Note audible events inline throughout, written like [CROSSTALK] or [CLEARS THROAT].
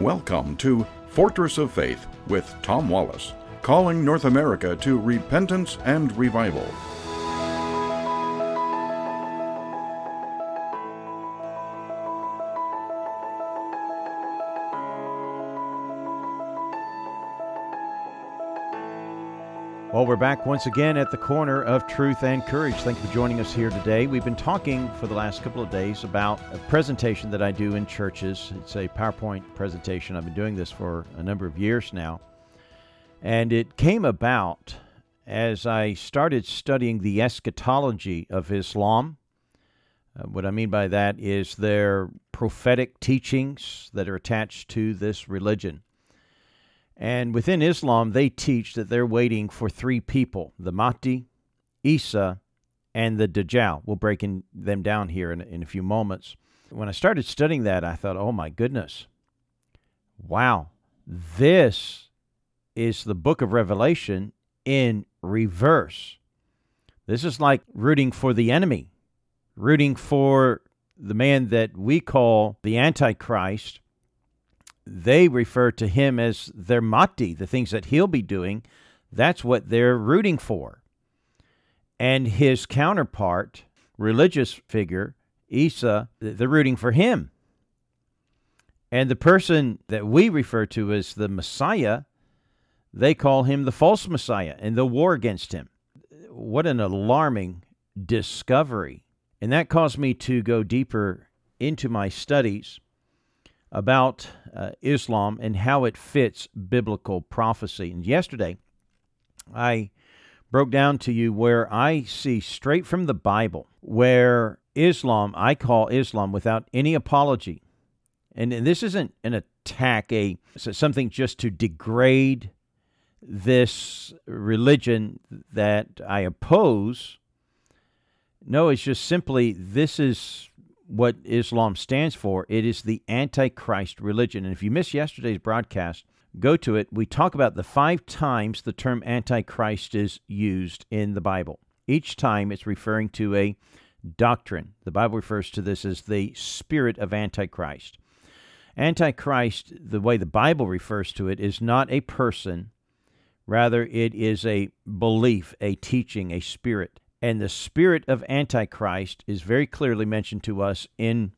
Welcome to Fortress of Faith with Tom Wallace, calling North America to repentance and revival. Well, we're back once again at the corner of truth and courage. Thank you for joining us here today. We've been talking for the last couple of days about a presentation that I do in churches. It's a PowerPoint presentation. I've been doing this for a number of years now. And it came about as I started studying the eschatology of Islam. Uh, what I mean by that is their prophetic teachings that are attached to this religion. And within Islam, they teach that they're waiting for three people the Mahdi, Isa, and the Dajjal. We'll break in, them down here in, in a few moments. When I started studying that, I thought, oh my goodness, wow, this is the book of Revelation in reverse. This is like rooting for the enemy, rooting for the man that we call the Antichrist they refer to him as their Mahdi, the things that he'll be doing. That's what they're rooting for. And his counterpart, religious figure, Isa, they're rooting for him. And the person that we refer to as the Messiah, they call him the false Messiah and the war against him. What an alarming discovery. And that caused me to go deeper into my studies about uh, Islam and how it fits biblical prophecy. And yesterday, I broke down to you where I see straight from the Bible where Islam, I call Islam without any apology. And, and this isn't an attack, a something just to degrade this religion that I oppose. No, it's just simply this is what Islam stands for. It is the Antichrist religion. And if you missed yesterday's broadcast, go to it. We talk about the five times the term Antichrist is used in the Bible. Each time it's referring to a doctrine. The Bible refers to this as the spirit of Antichrist. Antichrist, the way the Bible refers to it, is not a person, rather, it is a belief, a teaching, a spirit and the spirit of antichrist is very clearly mentioned to us in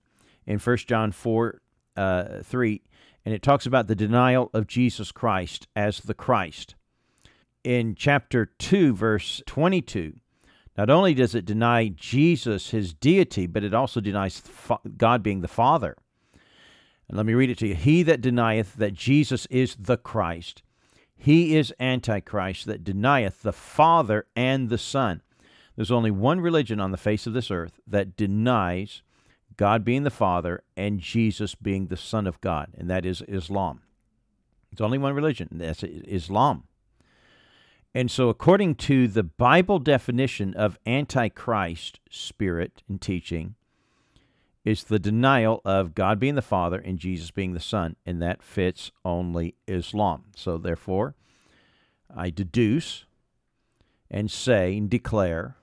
in 1 john 4 uh, 3 and it talks about the denial of jesus christ as the christ. In chapter 2 verse 22 not only does it deny jesus his deity but it also denies god being the father. And let me read it to you. He that denieth that jesus is the christ he is antichrist that denieth the father and the son there's only one religion on the face of this earth that denies God being the Father and Jesus being the Son of God, and that is Islam. It's only one religion, that's Islam. And so, according to the Bible definition of Antichrist spirit and teaching, is the denial of God being the Father and Jesus being the Son, and that fits only Islam. So, therefore, I deduce and say and declare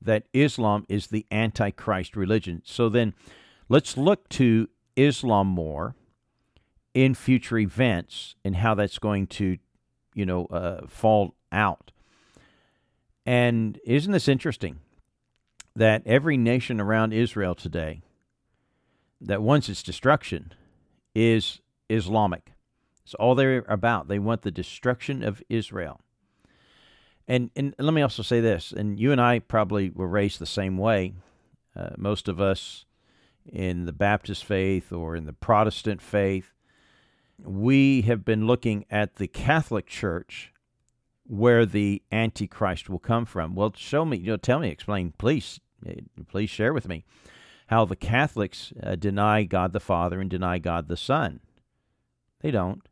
that Islam is the Antichrist religion. So then let's look to Islam more in future events and how that's going to, you know, uh, fall out. And isn't this interesting that every nation around Israel today that wants its destruction is Islamic? It's all they're about. They want the destruction of Israel. And and let me also say this, and you and I probably were raised the same way. Uh, most of us in the Baptist faith or in the Protestant faith, we have been looking at the Catholic Church where the Antichrist will come from. Well, show me, you know, tell me, explain, please, eh, please share with me how the Catholics uh, deny God the Father and deny God the Son. They don't.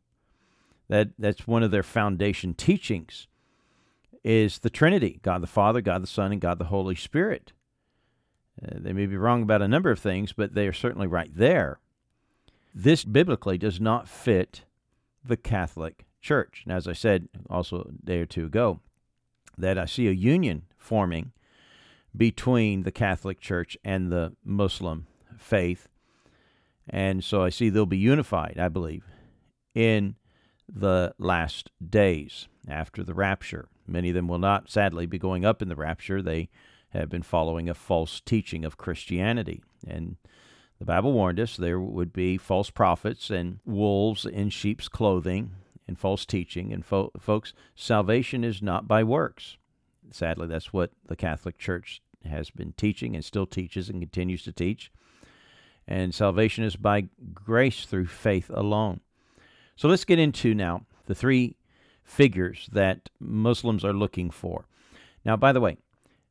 That that's one of their foundation teachings is the Trinity God the Father, God the Son, and God the Holy Spirit. Uh, they may be wrong about a number of things, but they are certainly right there. This biblically does not fit the Catholic Church. And as I said also a day or two ago, that I see a union forming between the Catholic Church and the Muslim faith. And so I see they'll be unified, I believe, in the last days after the rapture. Many of them will not, sadly, be going up in the rapture. They have been following a false teaching of Christianity. And the Bible warned us there would be false prophets and wolves in sheep's clothing and false teaching. And fo- folks, salvation is not by works. Sadly, that's what the Catholic Church has been teaching and still teaches and continues to teach. And salvation is by grace through faith alone. So let's get into now the three figures that Muslims are looking for. Now, by the way,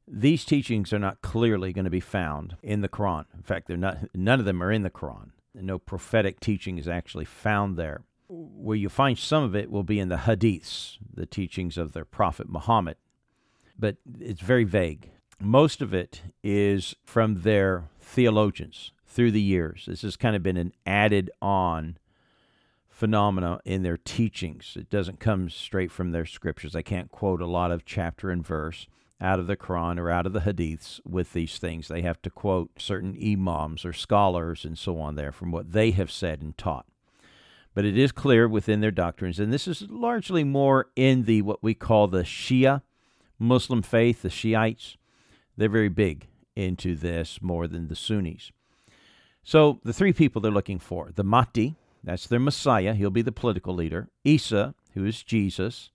these teachings are not clearly going to be found in the Quran. In fact, they're not. None of them are in the Quran. No prophetic teaching is actually found there. Where you find some of it will be in the Hadiths, the teachings of their Prophet Muhammad, but it's very vague. Most of it is from their theologians through the years. This has kind of been an added on phenomena in their teachings. It doesn't come straight from their scriptures. I can't quote a lot of chapter and verse out of the Quran or out of the Hadiths with these things. They have to quote certain imams or scholars and so on there from what they have said and taught. But it is clear within their doctrines, and this is largely more in the what we call the Shia Muslim faith, the Shiites. They're very big into this more than the Sunnis. So the three people they're looking for the Mahdi, that's their Messiah, he'll be the political leader, Isa, who is Jesus,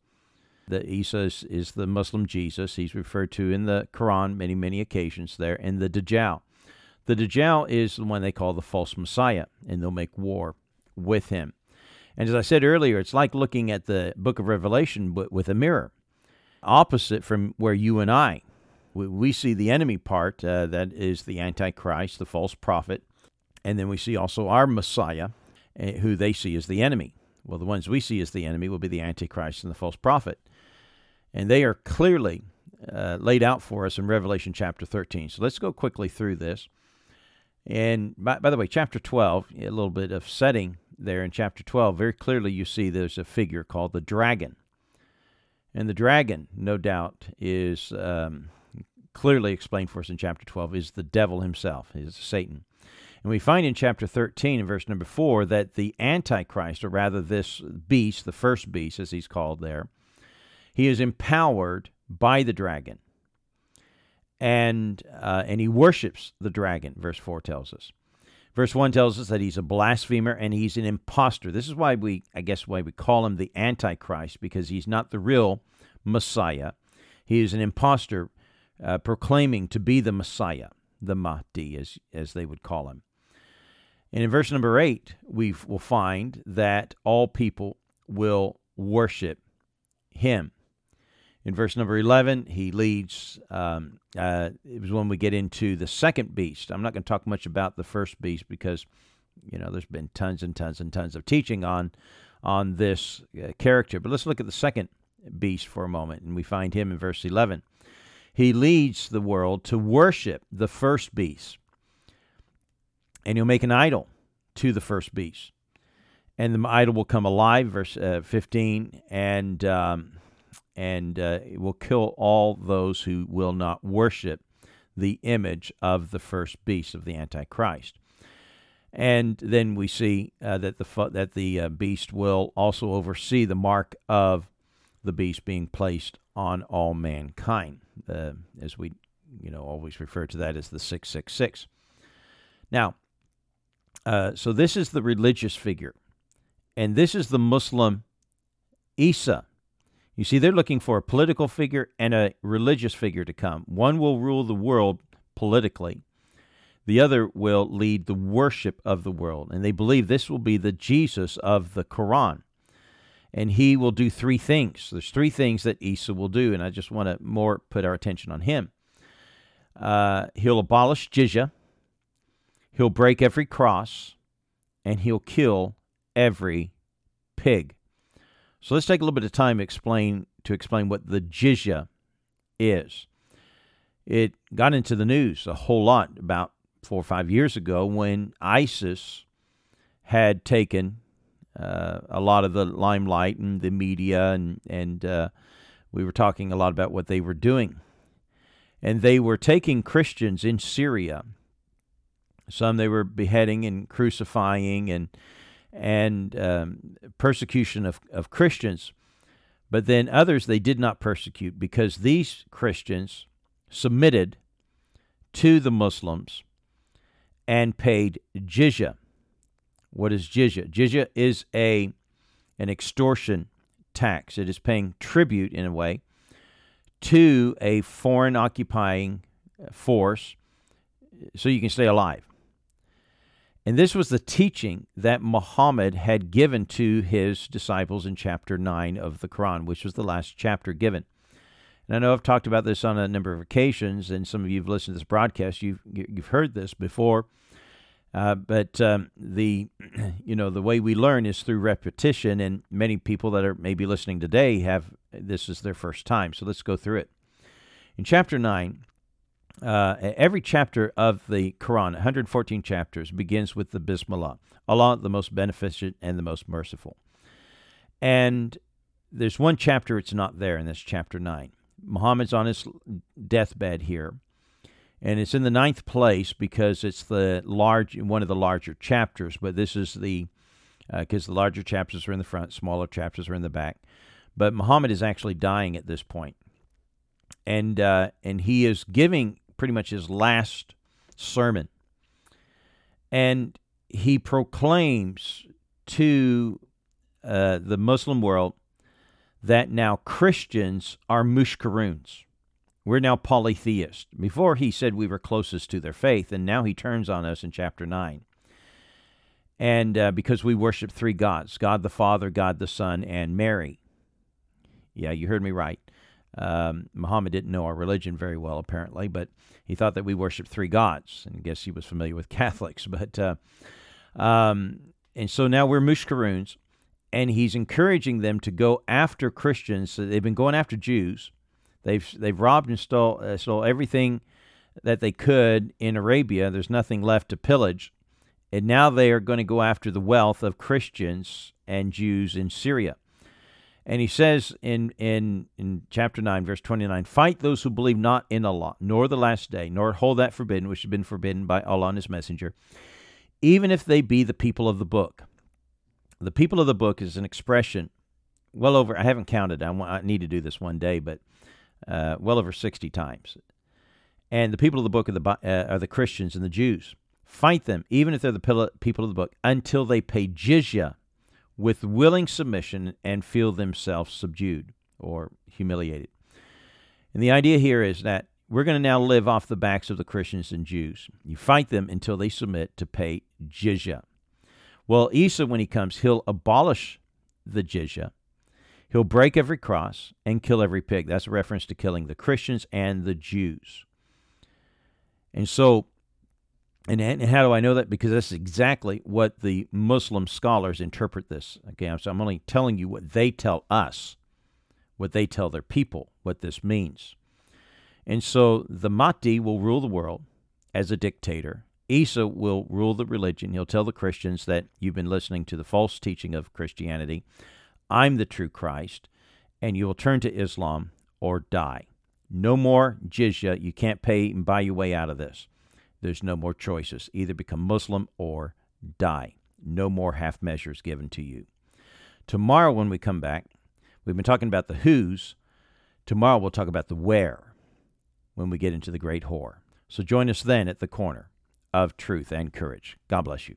The Isa is, is, the Muslim Jesus. He's referred to in the Quran many, many occasions there. And the Dajjal. The Dajjal is the one they call the false Messiah, and they'll make war with him. And as I said earlier, it's like looking at the book of Revelation with a mirror, opposite from where you and I, we, see the enemy part, uh, that is the Antichrist, the false prophet. And then we see also our Messiah, uh, who they see as the enemy. Well, the ones we see as the enemy will be the Antichrist and the false prophet. And they are clearly uh, laid out for us in Revelation chapter 13. So let's go quickly through this. And by, by, the way, chapter 12, a little bit of setting there in chapter 12, very clearly you see there's a figure called the dragon. And the dragon, no doubt, is um, clearly explained for us in chapter 12, is the devil himself, is Satan. And we find in chapter 13, in verse number 4, that the Antichrist, or rather this beast, the first beast, as he's called there, he is empowered by the dragon. And, uh, and he worships the dragon, verse 4 tells us. Verse 1 tells us that he's a blasphemer and he's an impostor. This is why we, I guess, why we call him the Antichrist, because he's not the real Messiah. He is an impostor uh, proclaiming to be the Messiah, the Mahdi, as, as they would call him. And in verse number 8, we will find that all people will worship him. In verse number 11, he leads, um, uh, it was when we get into the second beast. I'm not going to talk much about the first beast because, you know, there's been tons and tons and tons of teaching on, on this uh, character. But let's look at the second beast for a moment, and we find him in verse 11. He leads the world to worship the first beast, and he'll make an idol to the first beast. And the idol will come alive, verse uh, 15, and um, and uh, it will kill all those who will not worship the image of the first beast of the Antichrist. And then we see uh, that the that the uh, beast will also oversee the mark of the beast being placed on all mankind, uh, as we you know always refer to that as the six six six. Now, uh, so this is the religious figure, and this is the Muslim Isa you see, they're looking for a political figure and a religious figure to come. One will rule the world politically, the other will lead the worship of the world. And they believe this will be the Jesus of the Quran. And he will do three things. There's three things that Isa will do, and I just want to more put our attention on him. Uh, he'll abolish jizya, he'll break every cross, and he'll kill every pig. So let's take a little bit of time to explain to explain what the jizya is. It got into the news a whole lot about four or five years ago when ISIS had taken uh, a lot of the limelight and the media, and and uh, we were talking a lot about what they were doing, and they were taking Christians in Syria. Some they were beheading and crucifying and and um, persecution of, of Christians. But then others they did not persecute because these Christians submitted to the Muslims and paid jizya. What is jizya? Jizya is a an extortion tax. It is paying tribute in a way to a foreign occupying force so you can stay alive. And this was the teaching that Muhammad had given to his disciples in chapter 9 of the Quran, which was the last chapter given. And I know I've talked about this on a number of occasions, and some of you have listened to this broadcast. You've you've heard this before, uh, but um, the [CLEARS THROAT] you know the way we learn is through repetition, and many people that are maybe listening today have this is their first time. So let's go through it. In chapter nine, uh, every chapter of the Quran, 114 chapters, begins with the Bismillah, Allah, the most beneficent and the most merciful. And there's one chapter it's not there, and that's chapter 9. Muhammad's on his deathbed here, and it's in the ninth place because it's the large one of the larger chapters. But this is the because uh, the larger chapters are in the front, smaller chapters are in the back. But Muhammad is actually dying at this point, and uh, and he is giving pretty much his last sermon. And he proclaims to uh, the Muslim world that now Christians are mushkaroons. We're now polytheists. Before he said we were closest to their faith, and now he turns on us in chapter 9. And uh, because we worship three gods God the Father, God the Son, and Mary. Yeah, you heard me right. Um, Muhammad didn't know our religion very well, apparently, but he thought that we worshiped three gods. And I guess he was familiar with [LAUGHS] Catholics. But uh, um, and so now we're mushkaroons, and he's encouraging them to go after Christians. So they've been going after Jews. They've they've robbed and stole uh, stole everything that they could in Arabia. There's nothing left to pillage, and now they are going to go after the wealth of Christians and Jews in Syria. And he says in, in, in chapter 9, verse 29 Fight those who believe not in Allah, nor the last day, nor hold that forbidden which has been forbidden by Allah and His Messenger, even if they be the people of the book. The people of the book is an expression well over, I haven't counted, I, want, I need to do this one day, but uh, well over 60 times. And the people of the book are the, uh, are the Christians and the Jews. Fight them, even if they're the people of the book, until they pay jizya, with willing submission and feel themselves subdued or humiliated. And the idea here is that we're going to now live off the backs of the Christians and Jews. You fight them until they submit to pay jizya. Well, Isa, when he comes, he'll abolish the jizya. He'll break every cross and kill every pig. That's a reference to killing the Christians and the Jews. And so and, and how do I know that? Because that's exactly what the Muslim scholars interpret this. Okay, so I'm only telling you what they tell us, what they tell their people, what this means. And so the Mahdi will rule the world as a dictator. Isa will rule the religion. He'll tell the Christians that you've been listening to the false teaching of Christianity. I'm the true Christ, and you will turn to Islam or die. No more jizya. You can't pay and buy your way out of this. There's no more choices. Either become Muslim or die. No more half measures given to you. Tomorrow, when we come back, we've been talking about the who's. Tomorrow, we'll talk about the where when we get into the great whore. So join us then at the corner of truth and courage. God bless you.